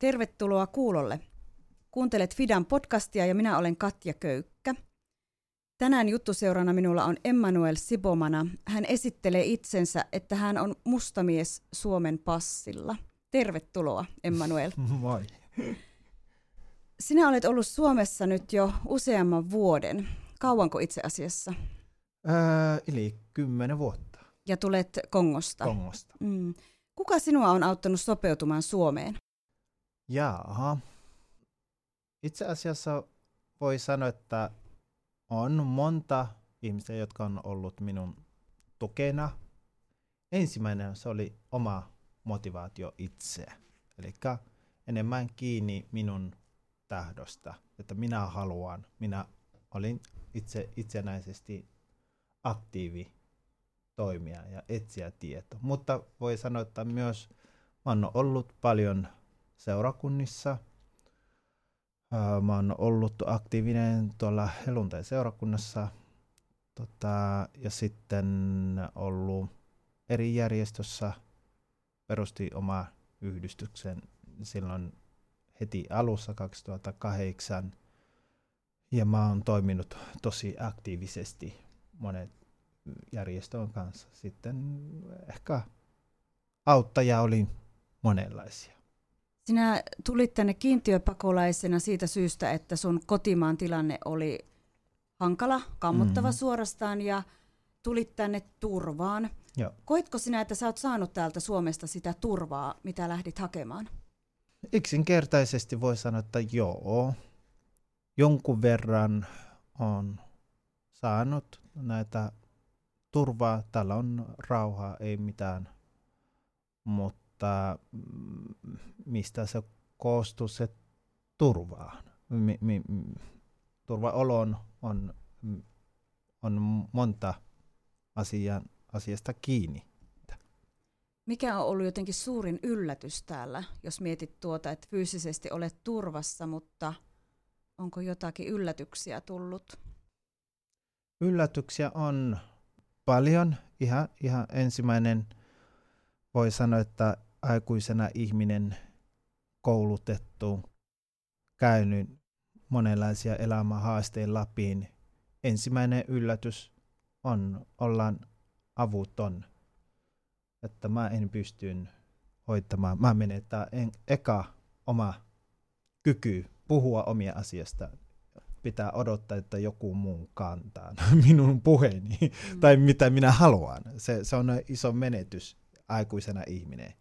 Tervetuloa kuulolle. Kuuntelet Fidan podcastia ja minä olen Katja Köykkä. Tänään juttuseurana minulla on Emmanuel Sibomana. Hän esittelee itsensä, että hän on mustamies Suomen passilla. Tervetuloa, Emmanuel. Moi. Sinä olet ollut Suomessa nyt jo useamman vuoden. Kauanko itse asiassa? Öö, eli kymmenen vuotta. Ja tulet Kongosta. Kongosta. Mm. Kuka sinua on auttanut sopeutumaan Suomeen? Jaaha. Itse asiassa voi sanoa, että on monta ihmistä, jotka on ollut minun tukena. Ensimmäinen se oli oma motivaatio itse. Eli enemmän kiinni minun tahdosta, että minä haluan, minä olin itse itsenäisesti aktiivi toimia ja etsiä tietoa. Mutta voi sanoa, että myös oon ollut paljon seurakunnissa. Mä oon ollut aktiivinen tuolla helluntai seurakunnassa tota, ja sitten ollut eri järjestössä, perusti oma yhdistyksen silloin heti alussa 2008 ja mä oon toiminut tosi aktiivisesti monet järjestön kanssa. Sitten ehkä auttajia oli monenlaisia. Sinä tulit tänne kiintiöpakolaisena siitä syystä, että sun kotimaan tilanne oli hankala, kammottava mm-hmm. suorastaan ja tulit tänne turvaan. Joo. Koitko sinä, että sä oot saanut täältä Suomesta sitä turvaa, mitä lähdit hakemaan? Yksinkertaisesti voi sanoa, että joo. Jonkun verran on saanut näitä turvaa. Täällä on rauhaa, ei mitään. Mutta mm, mistä se koostuu se turvaan? Mi, mi, turvaolon on, on monta asiaa, asiasta kiinni. Mikä on ollut jotenkin suurin yllätys täällä, jos mietit tuota, että fyysisesti olet turvassa, mutta onko jotakin yllätyksiä tullut? Yllätyksiä on paljon. Ihan, ihan ensimmäinen voi sanoa, että aikuisena ihminen koulutettu, käynyt monenlaisia elämänhaasteen läpiin. Ensimmäinen yllätys on, ollaan avuton että mä en pysty hoitamaan. Mä menetään en, eka oma kyky puhua omia asiasta. Pitää odottaa, että joku muu kantaa minun puheeni mm. tai mitä minä haluan. Se, se on iso menetys aikuisena ihminen.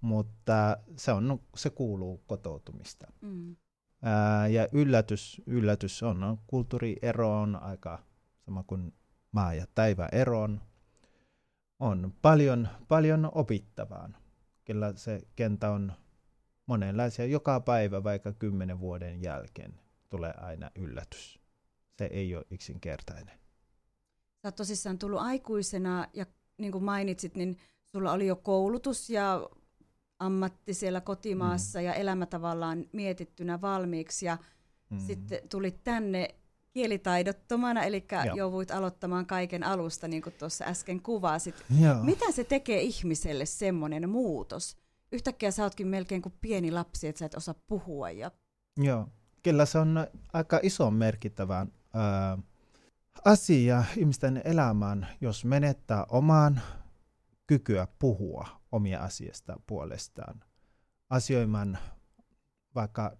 Mutta se, on, se kuuluu kotoutumista. Mm. Ää, ja yllätys, yllätys on, kulttuuriero on aika sama kuin maa ja taivaan eroon on paljon, paljon opittavaa. Kyllä se kentä on monenlaisia. Joka päivä, vaikka kymmenen vuoden jälkeen, tulee aina yllätys. Se ei ole yksinkertainen. Sä oot tosissaan tullut aikuisena ja niin kuin mainitsit, niin sulla oli jo koulutus ja ammatti siellä kotimaassa mm. ja elämä tavallaan mietittynä valmiiksi ja mm. sitten tulit tänne kielitaidottomana, eli Joo. jouduit aloittamaan kaiken alusta, niin kuin tuossa äsken kuvasit. Joo. Mitä se tekee ihmiselle semmoinen muutos? Yhtäkkiä sä ootkin melkein kuin pieni lapsi, että sä et osaa puhua. Ja... Joo, kyllä se on aika iso merkittävä ää, asia ihmisten elämään, jos menettää oman kykyä puhua omia asiasta puolestaan. Asioimaan vaikka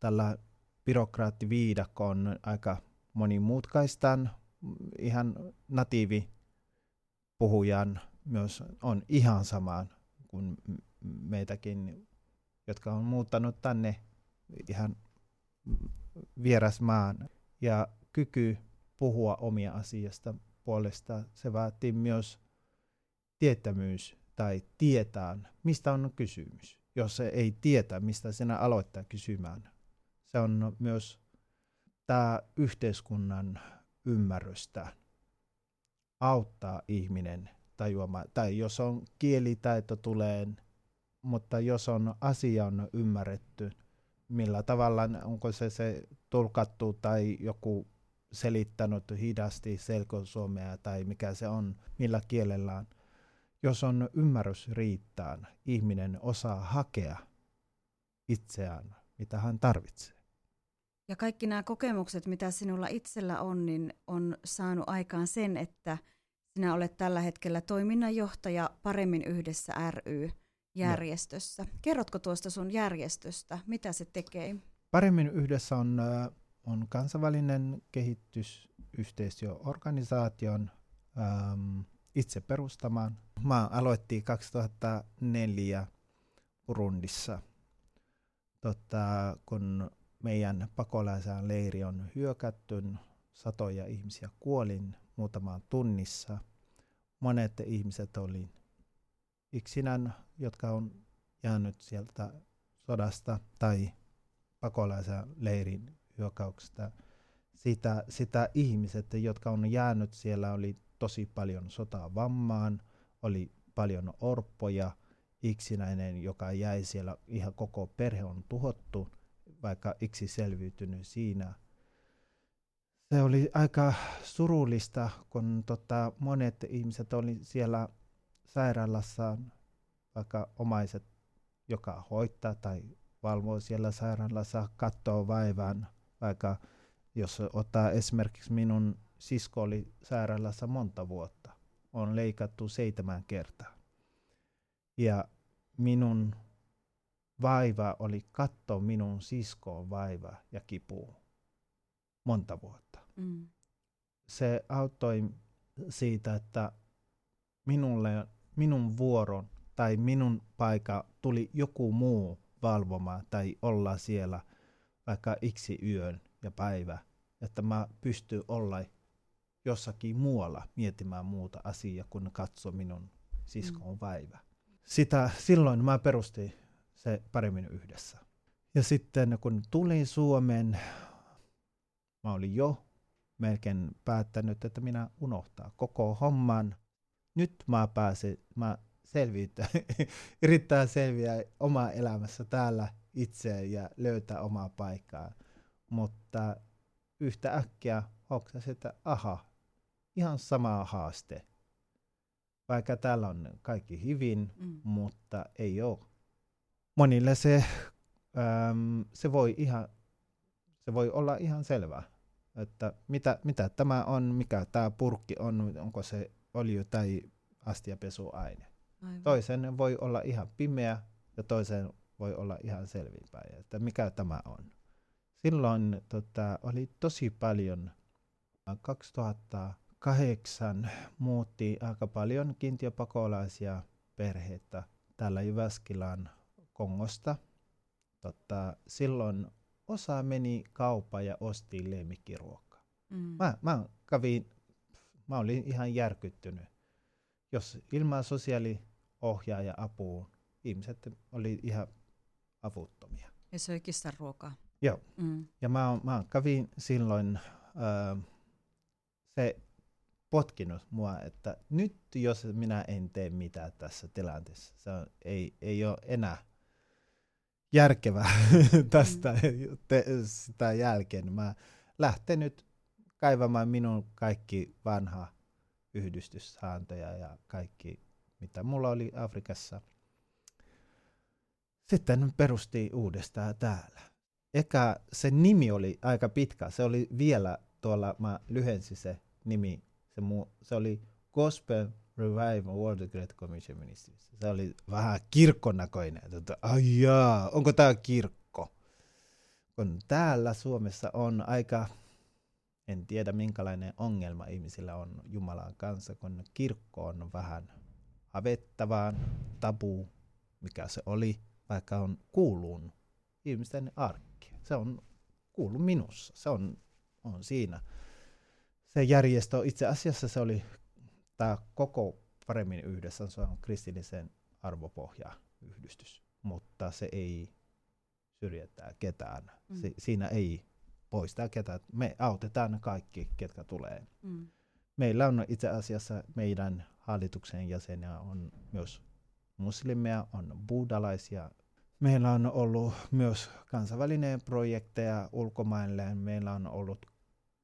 tällä byrokraattiviidakko on aika monimutkaistaan. Ihan natiivi puhujan myös on ihan sama kuin meitäkin, jotka on muuttanut tänne ihan vierasmaan. Ja kyky puhua omia asiasta puolesta, se vaatii myös tietämyys tai tietää, mistä on kysymys. Jos se ei tietä, mistä sinä aloittaa kysymään, se on myös tämä yhteiskunnan ymmärrystä auttaa ihminen tajuamaan, tai jos on kielitaito tulee, mutta jos on asia on ymmärretty, millä tavalla, onko se, se tulkattu tai joku selittänyt hidasti selkosuomea tai mikä se on, millä kielellään. Jos on ymmärrys riittää, ihminen osaa hakea itseään, mitä hän tarvitsee. Ja kaikki nämä kokemukset, mitä sinulla itsellä on, niin on saanut aikaan sen, että sinä olet tällä hetkellä toiminnanjohtaja Paremmin yhdessä ry-järjestössä. No. Kerrotko tuosta sun järjestöstä? Mitä se tekee? Paremmin yhdessä on, on kansainvälinen kehitysyhteistyöorganisaation ähm, itse perustamaan. Mä aloitti 2004 Burundissa, tota, kun meidän pakolaisen leiri on hyökätty, satoja ihmisiä kuolin muutamaan tunnissa. Monet ihmiset oli yksinään, jotka on jäänyt sieltä sodasta tai pakolaisen leirin hyökkäyksestä. Sitä, sitä ihmiset, jotka on jäänyt siellä, oli tosi paljon sotaa vammaan, oli paljon orpoja, yksinäinen, joka jäi siellä, ihan koko perhe on tuhottu, vaikka yksi selviytynyt siinä. Se oli aika surullista, kun tota, monet ihmiset oli siellä sairaalassa, vaikka omaiset, joka hoitaa tai valvoo siellä sairaalassa, katsoo vaivaan, vaikka jos ottaa esimerkiksi minun sisko oli sairaalassa monta vuotta, on leikattu seitsemän kertaa. Ja minun vaiva oli katsoa minun siskoon vaiva ja kipu monta vuotta. Mm. Se auttoi siitä, että minulle, minun vuoron tai minun paikka tuli joku muu valvomaan tai olla siellä vaikka yksi yön ja päivä, että mä pystyn olla jossakin muualla miettimään muuta asiaa, kun katso minun siskon mm. Sitä, silloin mä perustin se paremmin yhdessä. Ja sitten kun tulin Suomeen, mä olin jo melkein päättänyt, että minä unohtaa koko homman. Nyt mä pääsen, mä selviytän, yrittää selviä oma elämässä täällä itse ja löytää omaa paikkaa. Mutta yhtä äkkiä hoksasin, että aha, ihan sama haaste. Vaikka täällä on kaikki hyvin, mm. mutta ei ole. Monille se, äm, se, voi ihan, se voi olla ihan selvää, että mitä, mitä tämä on, mikä tämä purkki on, onko se öljy tai astiapesuaine. Aivan. Toisen voi olla ihan pimeä ja toisen voi olla ihan selvinpäin, että mikä tämä on. Silloin tota, oli tosi paljon 2008 muutti aika paljon kiintiöpakolaisia perheitä täällä Jyväskylän Kongosta. Tota, silloin osa meni kauppaan ja osti lemmikkiruokaa. Mm. Mä, mä, kävin, mä olin ihan järkyttynyt. Jos ilman sosiaaliohjaaja apua, ihmiset oli ihan avuttomia. Ja söi kissan ruokaa. Joo. Mm. Ja mä, mä kävin silloin, äh, se potkinut mua, että nyt jos minä en tee mitään tässä tilanteessa, se on, ei, ei ole enää järkevää tästä te, sitä jälkeen. Mä lähten nyt kaivamaan minun kaikki vanha yhdistyssääntöjä ja kaikki, mitä mulla oli Afrikassa. Sitten perusti uudestaan täällä. Eka se nimi oli aika pitkä. Se oli vielä tuolla, mä lyhensin se nimi. Se, mu, se oli Gospel Revival World Great Commission Ministries. Se oli vähän kirkkonäköinen. Että, ai jaa, onko tämä kirkko? Kun täällä Suomessa on aika, en tiedä minkälainen ongelma ihmisillä on Jumalan kanssa, kun kirkko on vähän havettavaan, tabu, mikä se oli, vaikka on kuuluun ihmisten arkki. Se on kuulu minussa, se on, on siinä. Se järjestö, itse asiassa se oli tämä koko paremmin yhdessä, se on kristillisen arvopohja yhdistys, mutta se ei syrjätä ketään. Mm. Si- siinä ei poista ketään. Me autetaan kaikki, ketkä tulee. Mm. Meillä on itse asiassa meidän hallituksen jäseniä on myös muslimeja, on buddalaisia. Meillä on ollut myös kansainvälinen projekteja ulkomaille. Meillä on ollut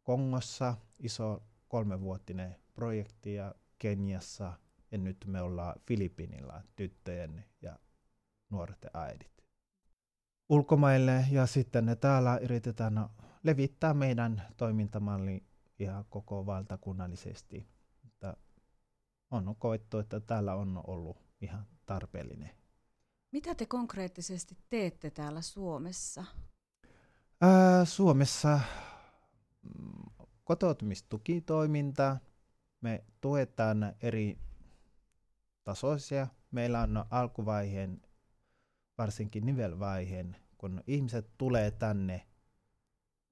Kongossa iso kolmevuotinen projekti ja Keniassa ja nyt me ollaan Filippiinillä tyttöjen ja nuorten äidit. ulkomaille ja sitten ne täällä yritetään levittää meidän toimintamalli ihan koko valtakunnallisesti. Että on koettu, että täällä on ollut ihan tarpeellinen. Mitä te konkreettisesti teette täällä Suomessa? Ää, Suomessa mm, kotoutumistukitoiminta. Me tuetaan eri tasoisia. Meillä on alkuvaiheen, varsinkin nivelvaiheen, kun ihmiset tulee tänne,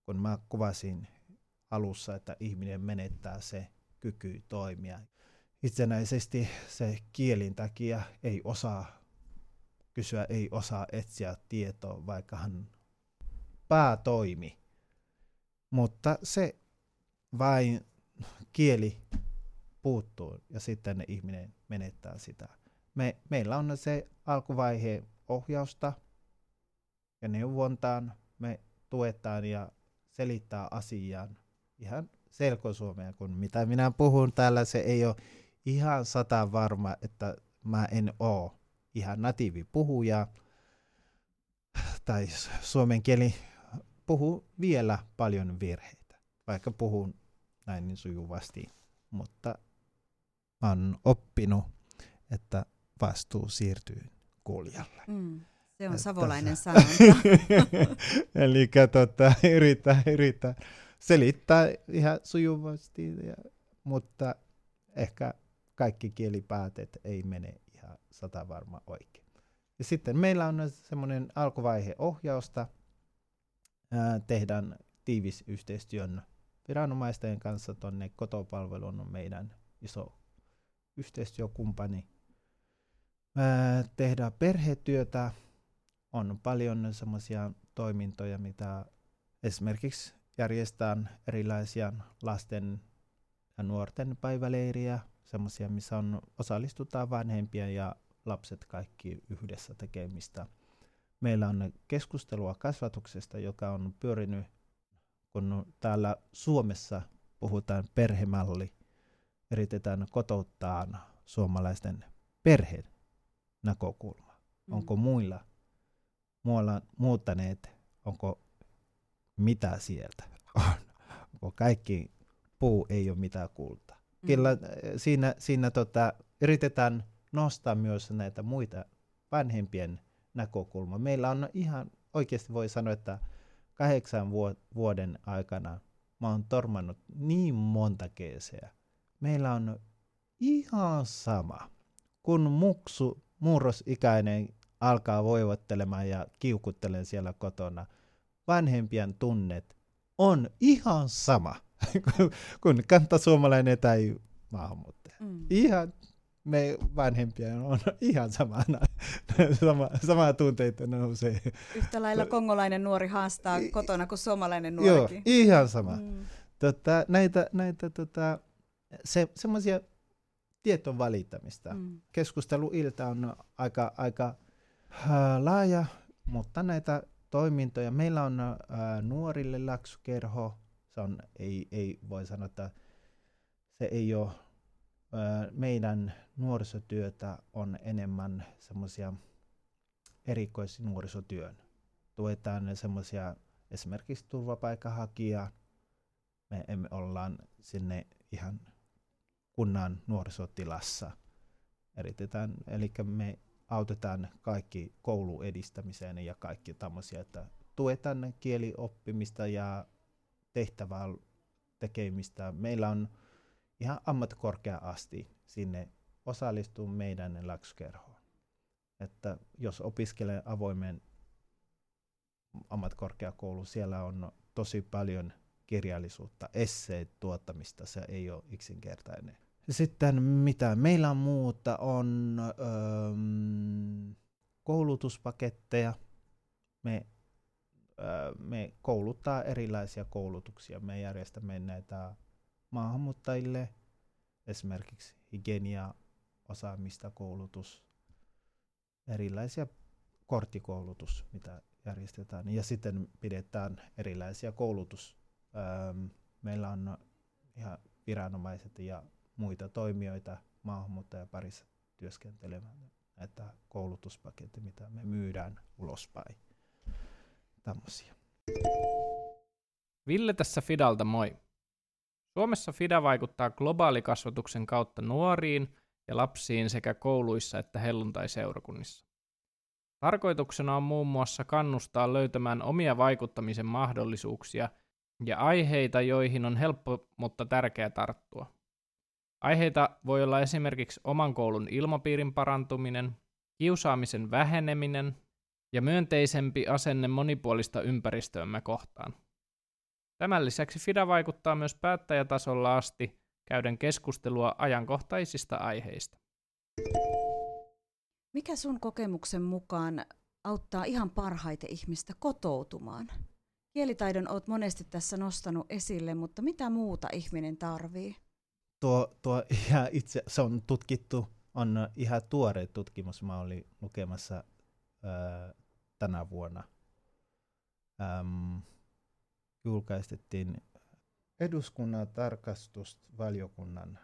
kun mä kuvasin alussa, että ihminen menettää se kyky toimia. Itsenäisesti se kielin takia ei osaa kysyä, ei osaa etsiä tietoa, vaikka hän päätoimi. Mutta se vain kieli puuttuu ja sitten ihminen menettää sitä. Me, meillä on se alkuvaiheen ohjausta ja neuvontaan. Me tuetaan ja selittää asian ihan selkosuomea, kun mitä minä puhun täällä, se ei ole ihan sata varma, että mä en oo ihan natiivi puhuja tai suomen kieli puhuu vielä paljon virheitä, vaikka puhun näin niin sujuvasti, mutta on oppinut, että vastuu siirtyy kuulijalle. Mm, se on savolainen sanonta. Eli tota, yrittää, yrittää selittää ihan sujuvasti, ja, mutta ehkä kaikki kielipäätet ei mene ihan sata varma oikein. Ja sitten meillä on semmoinen alkuvaihe ohjausta, ää, tehdään tiivis yhteistyön viranomaisten kanssa tuonne kotopalvelun on meidän iso yhteistyökumppani. Ää, tehdään perhetyötä, on paljon semmoisia toimintoja, mitä esimerkiksi järjestetään erilaisia lasten ja nuorten päiväleiriä, semmoisia, missä on, osallistutaan vanhempia ja lapset kaikki yhdessä tekemistä. Meillä on keskustelua kasvatuksesta, joka on pyörinyt, kun täällä Suomessa puhutaan perhemalli, yritetään kotouttaa suomalaisten perheen näkökulma. Mm. Onko muilla, muilla muuttaneet, onko mitä sieltä on? Onko kaikki puu ei ole mitään kultaa? Mm. Kyllä äh, siinä, siinä tota, yritetään nostaa myös näitä muita vanhempien näkökulmaa. Meillä on ihan oikeasti voi sanoa, että kahdeksan vuoden aikana mä oon tormannut niin monta keeseä. Meillä on ihan sama, kun muksu, murrosikäinen alkaa voivottelemaan ja kiukuttelen siellä kotona. Vanhempien tunnet on ihan sama kuin kantasuomalainen tai maahanmuuttaja. Mm. Ihan me vanhempia on ihan samana, sama, samaa tunteita nousee. Yhtä lailla kongolainen nuori haastaa kotona kuin suomalainen nuorikin. Joo, ihan sama. Mm. Tota, näitä näitä tota, se, semmoisia tieton valittamista. Mm. Keskusteluilta on aika, aika äh, laaja, mutta näitä toimintoja. Meillä on äh, nuorille laksukerho. Se on, ei, ei voi sanoa, että se ei ole meidän nuorisotyötä on enemmän semmoisia erikoisnuorisotyön. Tuetaan semmoisia esimerkiksi turvapaikanhakijaa. Me emme ollaan sinne ihan kunnan nuorisotilassa. Eritetään, eli me autetaan kaikki kouluedistämiseen ja kaikki tämmöisiä, että tuetaan kielioppimista ja tehtävää tekemistä. Meillä on ihan ammattikorkea asti sinne osallistuu meidän lakskerhoon. Että jos opiskelee avoimen ammattikorkeakoulu, siellä on tosi paljon kirjallisuutta, esseet tuottamista, se ei ole yksinkertainen. Sitten mitä meillä on muuta on öö, koulutuspaketteja. Me, öö, me kouluttaa erilaisia koulutuksia. Me järjestämme näitä maahanmuuttajille esimerkiksi hygienia, osaamista, koulutus, erilaisia korttikoulutus, mitä järjestetään. Ja sitten pidetään erilaisia koulutus. Meillä on ihan viranomaiset ja muita toimijoita maahanmuuttajaparissa työskentelemään näitä koulutuspaketteja, mitä me myydään ulospäin. tämmöisiä. Ville tässä Fidalta moi. Suomessa Fida vaikuttaa globaalikasvatuksen kautta nuoriin ja lapsiin sekä kouluissa että helluntai-seurakunnissa. Tarkoituksena on muun muassa kannustaa löytämään omia vaikuttamisen mahdollisuuksia ja aiheita, joihin on helppo, mutta tärkeä tarttua. Aiheita voi olla esimerkiksi oman koulun ilmapiirin parantuminen, kiusaamisen väheneminen ja myönteisempi asenne monipuolista ympäristöämme kohtaan. Tämän lisäksi FIDA vaikuttaa myös päättäjätasolla asti käyden keskustelua ajankohtaisista aiheista. Mikä sun kokemuksen mukaan auttaa ihan parhaiten ihmistä kotoutumaan? Kielitaidon oot monesti tässä nostanut esille, mutta mitä muuta ihminen tarvii? Tuo, tuo ihan itse, se on tutkittu, on ihan tuore tutkimus. Mä olin lukemassa ää, tänä vuonna. Äm, julkaistettiin eduskunnan tarkastusvaliokunnan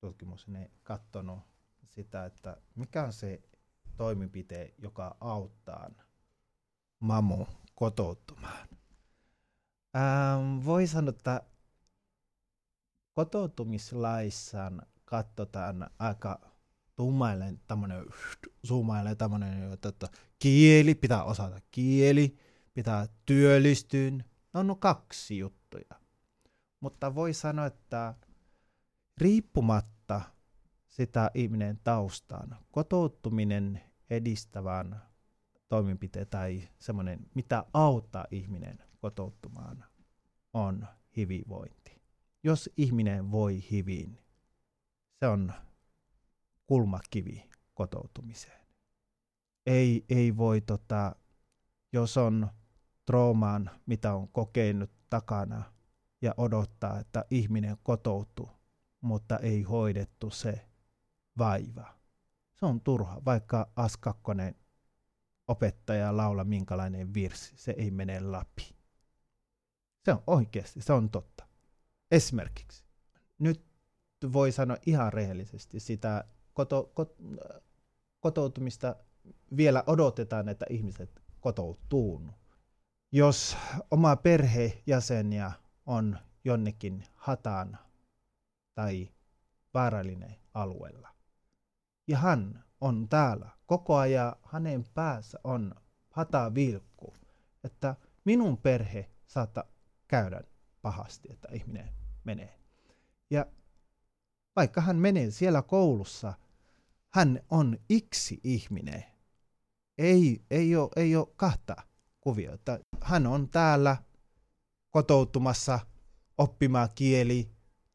tutkimus, ne katsonut sitä, että mikä on se toimenpite, joka auttaa mamu kotoutumaan. Ähm, voi sanoa, että kotoutumislaissa katsotaan aika tummailleen tämmöinen, zoomailleen tämmöinen, että kieli, pitää osata kieli, pitää työllistyä. No on kaksi juttuja. Mutta voi sanoa, että riippumatta sitä ihminen taustaan, kotoutuminen edistävän toimenpiteen tai semmoinen, mitä auttaa ihminen kotoutumaan, on hyvinvointi. Jos ihminen voi hyvin, se on kulmakivi kotoutumiseen. Ei, ei voi, tota, jos on traumaan, mitä on kokenut takana, ja odottaa, että ihminen kotoutuu, mutta ei hoidettu se vaiva. Se on turha, vaikka Askakkonen opettaja laula minkälainen virsi, se ei mene läpi. Se on oikeasti, se on totta. Esimerkiksi, nyt voi sanoa ihan rehellisesti sitä koto, kot, kotoutumista vielä odotetaan, että ihmiset kotoutuu. Jos oma perhejäseniä on jonnekin hataan tai vaarallinen alueella, ja hän on täällä koko ajan, hänen päässä on vilkku, että minun perhe saattaa käydä pahasti, että ihminen menee. Ja vaikka hän menee siellä koulussa, hän on yksi ihminen. Ei, ei, ole, ei ole kahta kuviota. Hän on täällä kotoutumassa, oppimaan kieli,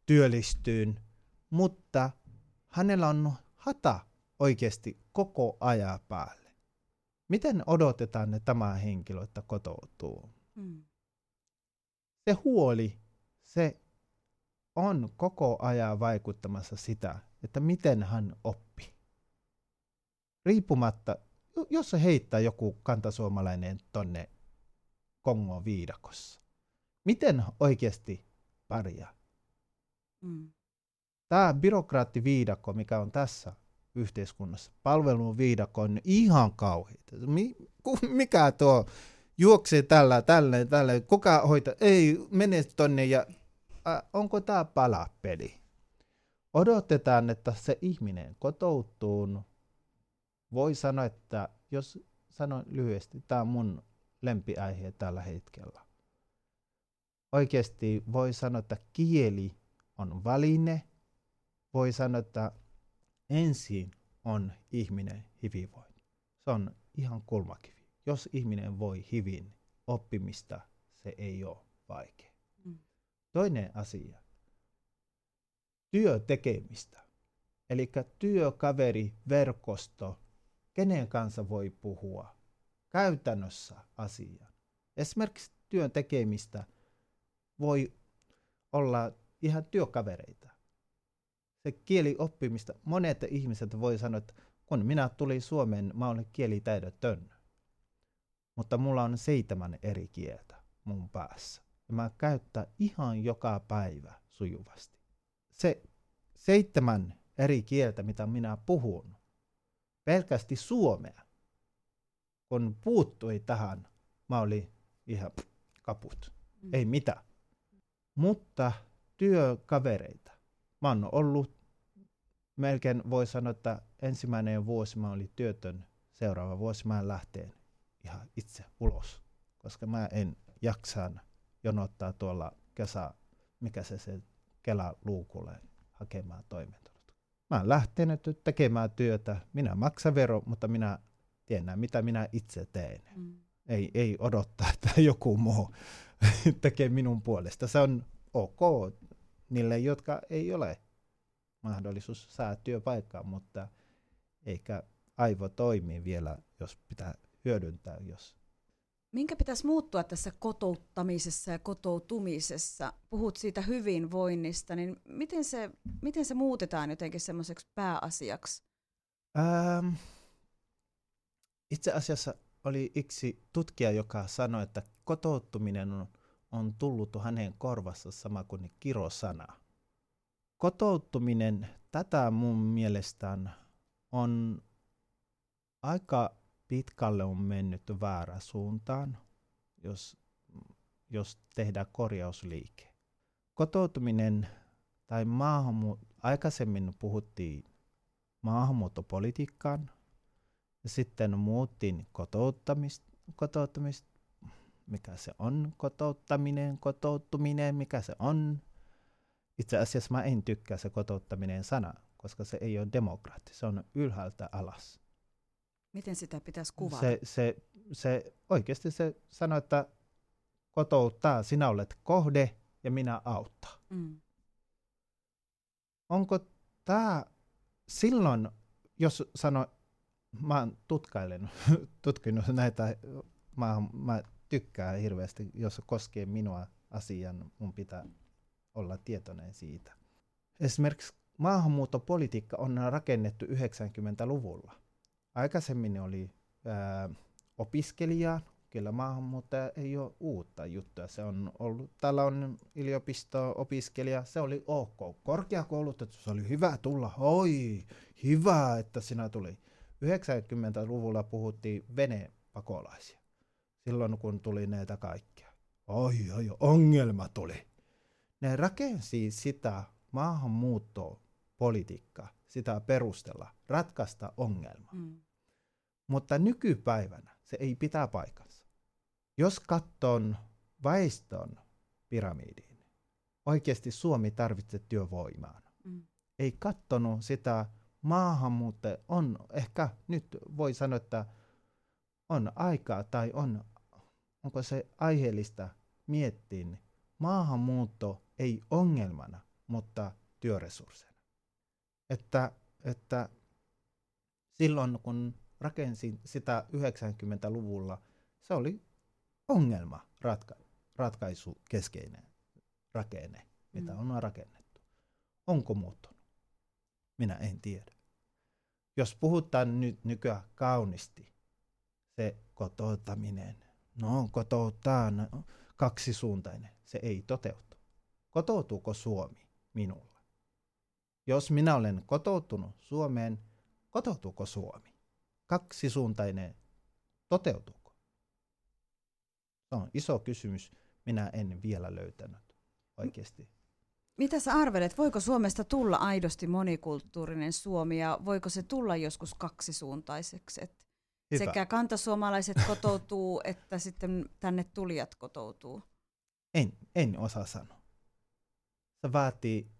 työllistyyn, mutta hänellä on hata oikeasti koko ajan päälle. Miten odotetaan, että tämä henkilö että kotoutuu? Mm. Se huoli, se on koko ajan vaikuttamassa sitä, että miten hän oppii. Riippumatta, jos se heittää joku kantasuomalainen tonne Kongon viidakossa, miten oikeasti pärjää? Mm. Tämä byrokraattiviidakko, mikä on tässä yhteiskunnassa, palvelun viidakko on ihan kauheita. Mikä tuo juoksee tällä, tällä, tällä, kuka hoitaa, ei mene tonne ja äh, onko tämä palapeli? Odotetaan, että se ihminen kotoutuu. Voi sanoa, että jos sanon lyhyesti, tämä on mun lempiaihe tällä hetkellä. Oikeasti voi sanoa, että kieli on väline. Voi sanoa, että ensin on ihminen hyvinvointi. Se on ihan kulmakivi. Jos ihminen voi hyvin, oppimista se ei ole vaikea. Mm. Toinen asia, työtekemistä. Eli työkaveri, verkosto, kenen kanssa voi puhua käytännössä asiaa. Esimerkiksi työn tekemistä voi olla ihan työkavereita. Se kieli oppimista, monet ihmiset voi sanoa, että kun minä tulin Suomeen, mä olen kielitaidotön. Mutta mulla on seitsemän eri kieltä mun päässä. Ja mä käyttää ihan joka päivä sujuvasti. Se seitsemän eri kieltä, mitä minä puhun, pelkästi suomea, kun puuttui tähän mä olin ihan kaput. Mm. Ei mitään. Mutta työkavereita. Mä oon ollut, melkein voi sanoa, että ensimmäinen vuosi mä olin työtön. Seuraava vuosi mä lähteen ihan itse ulos, koska mä en jaksan jonottaa tuolla kesä, mikä se se Kela luukulle hakemaan toimeentulot. Mä oon lähtenyt tekemään työtä. Minä maksan vero, mutta minä tiedän, mitä minä itse teen. Mm. Ei, ei odottaa, että joku muu tekee minun puolesta. Se on ok niille, jotka ei ole mahdollisuus saada työpaikkaa, mutta eikä aivo toimii vielä, jos pitää hyödyntää, jos Minkä pitäisi muuttua tässä kotouttamisessa ja kotoutumisessa? Puhut siitä hyvinvoinnista, niin miten se, miten se muutetaan jotenkin semmoiseksi pääasiaksi? Ähm, itse asiassa oli yksi tutkija, joka sanoi, että kotouttuminen on, on tullut hänen korvassa sama kuin kirosana. Kotouttuminen, tätä mun mielestään on aika pitkälle on mennyt väärä suuntaan, jos, jos tehdään korjausliike. Kotoutuminen tai maahanmu- aikaisemmin puhuttiin maahanmuuttopolitiikkaan, sitten muuttiin kotouttamista, kotouttamista, mikä se on, kotouttaminen, kotouttuminen, mikä se on. Itse asiassa mä en tykkää se kotouttaminen sana, koska se ei ole demokraatti, se on ylhäältä alas. Miten sitä pitäisi kuvata? Se, se, se, oikeasti se sanoo, että kotouttaa, sinä olet kohde ja minä auttaa. Mm. Onko tämä silloin, jos sano, mä oon tutkailen, tutkinut näitä, mä, mä tykkään hirveästi, jos koskee minua asian, mun pitää olla tietoinen siitä. Esimerkiksi maahanmuuttopolitiikka on rakennettu 90-luvulla. Aikaisemmin oli ää, opiskelija, kyllä maahanmuuttaja ei ole uutta juttua. Se on ollut, täällä on yliopisto-opiskelija, se oli ok. Korkeakoulutettu, se oli hyvä tulla. Oi, hyvä, että sinä tuli. 90-luvulla puhuttiin venepakolaisia. Silloin kun tuli näitä kaikkia. Oi, oi, ongelma tuli. Ne rakensi sitä maahanmuuttopolitiikkaa, sitä perustella, ratkaista ongelma. Mm. Mutta nykypäivänä se ei pitää paikkansa. Jos katson väestön pyramidiin, oikeasti Suomi tarvitsee työvoimaa. Mm. Ei katsonut sitä maahanmuutta on ehkä nyt voi sanoa, että on aikaa tai on, onko se aiheellista miettiä, maahanmuutto ei ongelmana, mutta työresursseina. Että, että silloin kun rakensin sitä 90-luvulla, se oli ongelma ratka, ratkaisukeskeinen rakenne, mitä Mm. on rakennettu. Onko muuttunut? Minä en tiedä. Jos puhutaan nyt nykyään kaunisti, se kotouttaminen, no kotouttaa no, kaksisuuntainen, se ei toteutu. Kotoutuuko Suomi minulle? Jos minä olen kotoutunut Suomeen, kotoutuuko Suomi? Kaksisuuntainen, toteutuuko? Se on iso kysymys. Minä en vielä löytänyt oikeasti. Mitä sä arvelet, voiko Suomesta tulla aidosti monikulttuurinen Suomi ja voiko se tulla joskus kaksisuuntaiseksi? Et Hyvä. sekä kantasuomalaiset kotoutuu että sitten tänne tulijat kotoutuu. En, en osaa sanoa. Se vaatii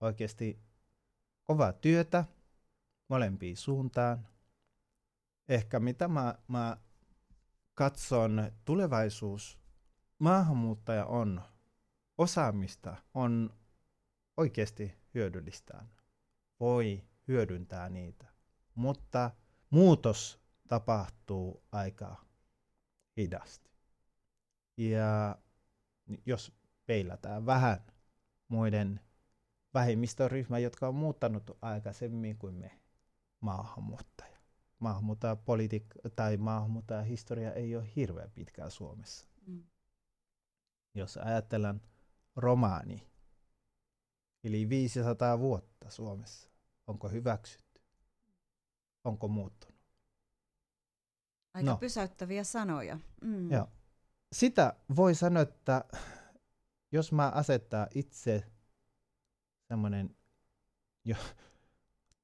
oikeasti kovaa työtä molempiin suuntaan. Ehkä mitä mä, mä katson tulevaisuus, maahanmuuttaja on osaamista, on oikeasti hyödyllistä. Voi hyödyntää niitä, mutta muutos tapahtuu aika hidasti. Ja jos peilataan vähän muiden vähemmistöryhmä, jotka on muuttanut aikaisemmin kuin me maahanmuuttaja. Maahanmuuttajapolitiikka tai maahanmuuttajahistoria ei ole hirveän pitkää Suomessa. Mm. Jos ajatellaan romaani, eli 500 vuotta Suomessa, onko hyväksytty? Onko muuttunut? Aika No. pysäyttäviä sanoja. Mm. Joo. sitä voi sanoa, että jos mä asettaa itse semmoinen jo,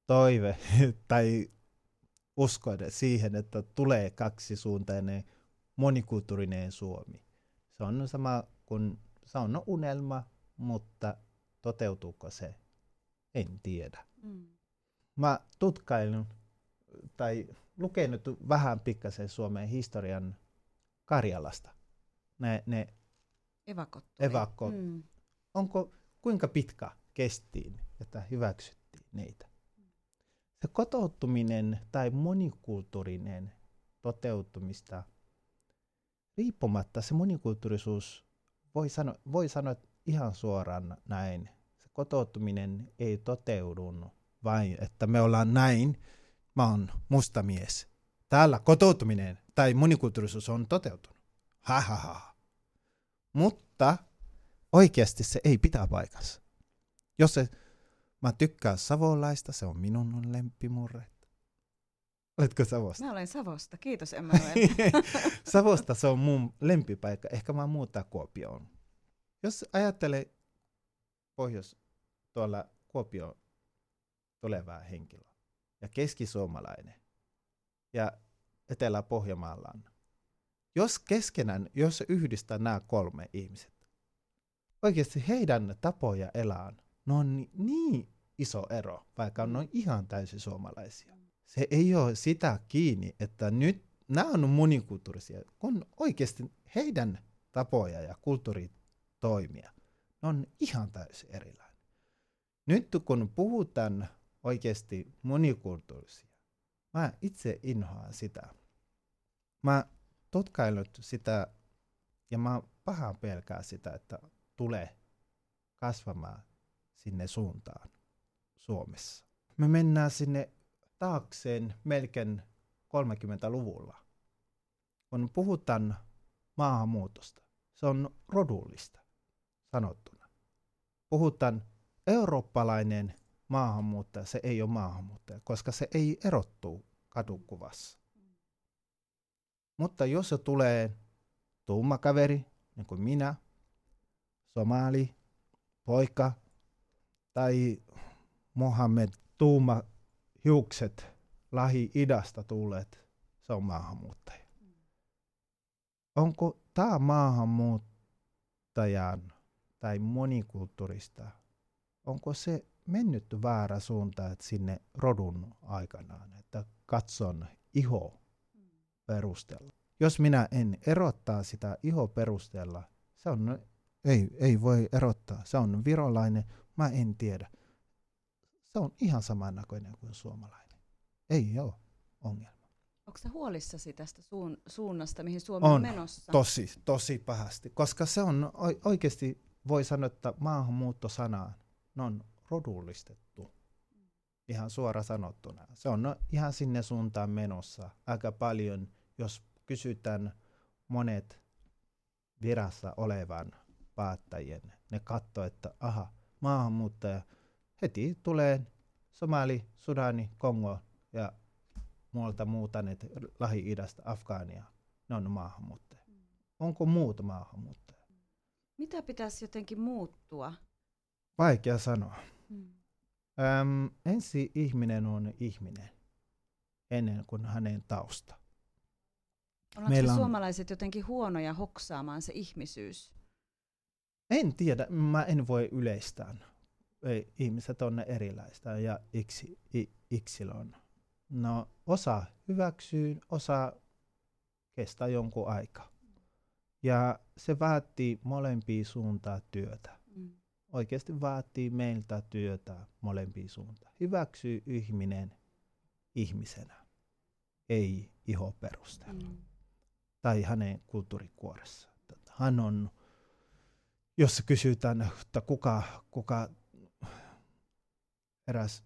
toive tai uskon siihen, että tulee kaksisuuntainen monikulttuurinen Suomi. Se on sama kuin, se on unelma, mutta toteutuuko se? En tiedä. Mm. Mä tutkailun tai lukenut vähän pikkasen Suomen historian Karjalasta. Ne, ne evakot. evakot. Mm. Onko, kuinka pitkä kestiin, että hyväksyttiin niitä? Se kotouttuminen tai monikulttuurinen toteutumista riippumatta se monikulttuurisuus voi sanoa, voi sanoa ihan suoraan näin. Se kotoutuminen ei toteudu vain, että me ollaan näin, mä oon musta mies. Täällä kotoutuminen tai monikulttuurisuus on toteutunut. Ha, ha, ha. Mutta oikeasti se ei pitää paikassa. Jos se, mä tykkään savolaista, se on minun lempimurre. Oletko Savosta? Mä olen Savosta, kiitos Emmanuel. Savosta se on mun lempipaikka, ehkä mä muuttaa Kuopioon. Jos ajattelee pohjois tuolla Kuopio tulevaa henkilöä ja keskisuomalainen ja Etelä-Pohjanmaalla jos keskenään, jos yhdistää nämä kolme ihmiset, oikeasti heidän tapoja elää, ne on niin, iso ero, vaikka ne on ihan täysin suomalaisia. Se ei ole sitä kiinni, että nyt nämä on monikulttuurisia, kun oikeasti heidän tapoja ja kulttuuri toimia, ne on ihan täysin erilainen. Nyt kun puhutaan oikeasti monikulttuurisia, mä itse inhoan sitä. Mä tutkailut sitä ja mä pahaan pelkää sitä, että tulee kasvamaan sinne suuntaan Suomessa. Me mennään sinne taakseen melkein 30-luvulla. Kun puhutaan maahanmuutosta, se on rodullista sanottuna. Puhutaan eurooppalainen maahanmuuttaja, se ei ole maahanmuuttaja, koska se ei erottu kadukuvassa. Mutta jos se tulee tumma kaveri, niin kuin minä, somali, poika tai Mohammed tuuma hiukset Lähi-idästä tulleet, se on maahanmuuttaja. Onko tämä maahanmuuttajan tai monikulttuurista, onko se mennyt väärä suunta, että sinne rodun aikanaan, että katson iho perusteella. Jos minä en erottaa sitä iho perusteella, se on, ei, ei voi erottaa, se on virolainen, mä en tiedä se on ihan samannäköinen kuin suomalainen. Ei ole ongelma. Onko huolissasi tästä suun, suunnasta, mihin Suomi on, on menossa? tosi, tosi pahasti, koska se on oikeasti, voi sanoa, että maahanmuuttosana on rodullistettu. Ihan suora sanottuna. Se on ihan sinne suuntaan menossa aika paljon, jos kysytään monet virassa olevan päättäjien. Ne katsoo, että aha, maahanmuuttaja – heti tulee Somali, Sudani, Kongo ja muualta muutaneet Lähi-idästä, Afgaania. Ne on maahanmuuttajia. Mm. Onko muut maahanmuuttajia? Mitä pitäisi jotenkin muuttua? Vaikea sanoa. Mm. Öm, ensi ihminen on ihminen ennen kuin hänen tausta. Ollaanko Meillä on... suomalaiset jotenkin huonoja hoksaamaan se ihmisyys? En tiedä, mä en voi yleistää ei, ihmiset on erilaista ja yksi, yksilön. No osa hyväksyy, osa kestää jonkun aikaa. Ja se vaatii molempia suuntaa työtä. Mm. Oikeasti vaatii meiltä työtä molempia suuntaa. Hyväksyy ihminen ihmisenä, ei iho perusteella. Mm. Tai hänen kulttuurikuoressa. Hän on, jos kysytään, että kuka, kuka eräs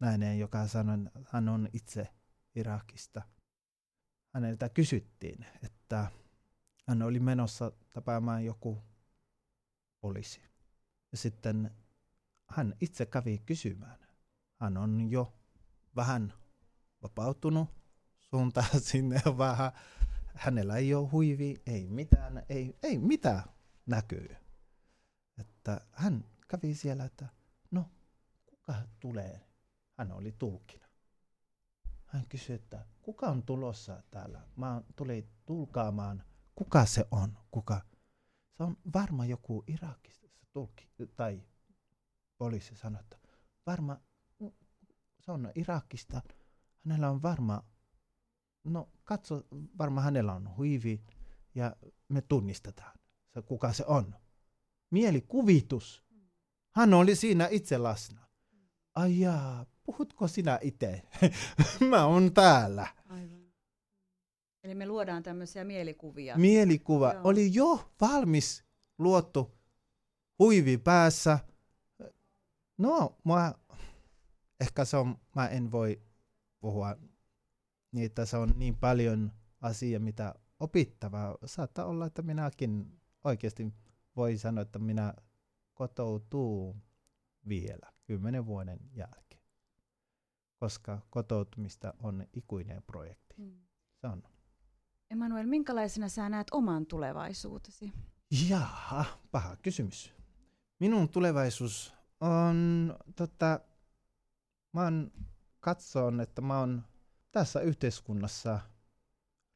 nainen, joka sanoi, hän on itse Irakista. Häneltä kysyttiin, että hän oli menossa tapaamaan joku poliisi. Ja sitten hän itse kävi kysymään. Hän on jo vähän vapautunut suuntaan sinne vähän hänellä ei ole huivi, ei mitään, ei, ei mitään näkyy. Että hän kävi siellä, että no, kuka tulee? Hän oli tulkina. Hän kysyi, että kuka on tulossa täällä? Mä tulin tulkaamaan, kuka se on, kuka. Se on varma joku Irakista, se tulkki, tai poliisi sanoi, että varma, se on Irakista, hänellä on varma, no katso, varma hänellä on huivi ja me tunnistetaan, se, kuka se on. Mielikuvitus. Hän oli siinä itse lasna. Ai jaa, puhutko sinä itse? Mä oon täällä. Aivan. Eli me luodaan tämmöisiä mielikuvia. Mielikuva Joo. oli jo valmis luottu huivi päässä. No, mä, ehkä se on, mä en voi puhua niin, että se on niin paljon asia, mitä opittavaa. Saattaa olla, että minäkin oikeasti voi sanoa, että minä kotoutuu vielä kymmenen vuoden jälkeen, koska kotoutumista on ikuinen projekti. Mm. Se on. Emanuel, minkälaisena sä näet oman tulevaisuutesi? Jaa, paha kysymys. Minun tulevaisuus on, tota, mä oon, katson, että mä oon tässä yhteiskunnassa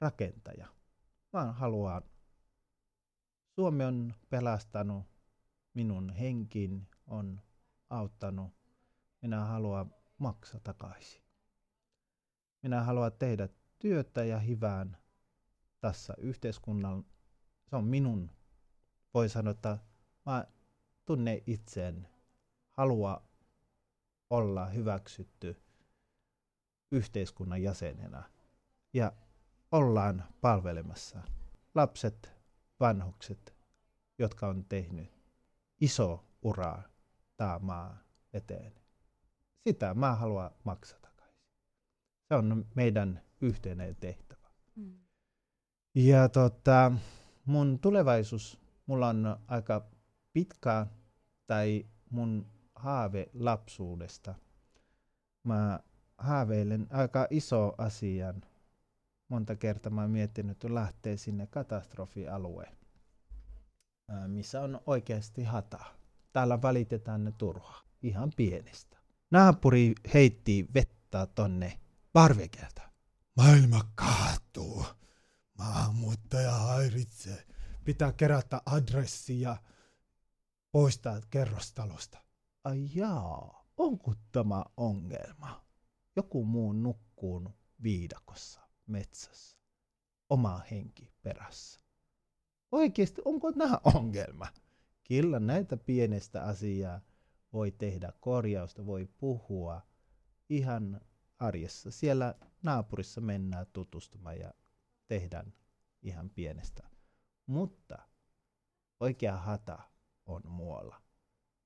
rakentaja. Mä haluan, Suomi on pelastanut minun henkin, on auttanut. Minä haluan maksaa takaisin. Minä haluan tehdä työtä ja hyvään tässä yhteiskunnan. Se on minun, voi sanoa, että mä tunnen itseen, halua olla hyväksytty yhteiskunnan jäsenenä ja ollaan palvelemassa lapset, vanhukset, jotka on tehnyt iso uraa tämä maa eteen. Sitä mä haluan maksaa takaisin. Se on meidän yhteinen tehtävä. Mm. Ja tota, mun tulevaisuus, mulla on aika pitkä tai mun haave lapsuudesta. Mä haaveilen aika iso asian. Monta kertaa mä oon miettinyt, että lähtee sinne katastrofialueen, missä on oikeasti hata. Täällä valitetaan ne turhaa, ihan pienestä. Naapuri heitti vettä tonne parvekelta. Maailma kaatuu. Maahanmuuttaja häiritsee. Pitää kerätä adressi ja poistaa kerrostalosta. Ai jaa, onko tämä ongelma? Joku muu nukkuu viidakossa metsässä. Oma henki perässä. Oikeasti, onko nämä ongelma? Kyllä näitä pienestä asiaa voi tehdä korjausta, voi puhua ihan arjessa. Siellä naapurissa mennään tutustumaan ja tehdään ihan pienestä. Mutta oikea hata on muualla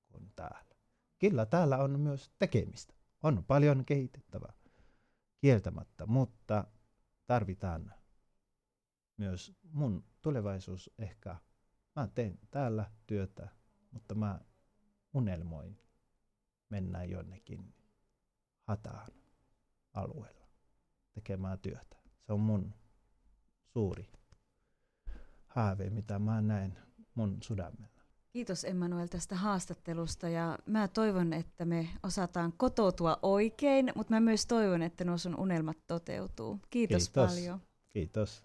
kuin täällä. Kyllä täällä on myös tekemistä. On paljon kehitettävää kieltämättä, mutta tarvitaan myös mun tulevaisuus ehkä. Mä teen täällä työtä, mutta mä unelmoin mennä jonnekin hataan alueella tekemään työtä. Se on mun suuri haave, mitä mä näen mun sydämellä. Kiitos Emmanuel tästä haastattelusta ja mä toivon, että me osataan kotoutua oikein, mutta mä myös toivon, että nuo sun unelmat toteutuu. Kiitos, Kiitos. paljon. Kiitos.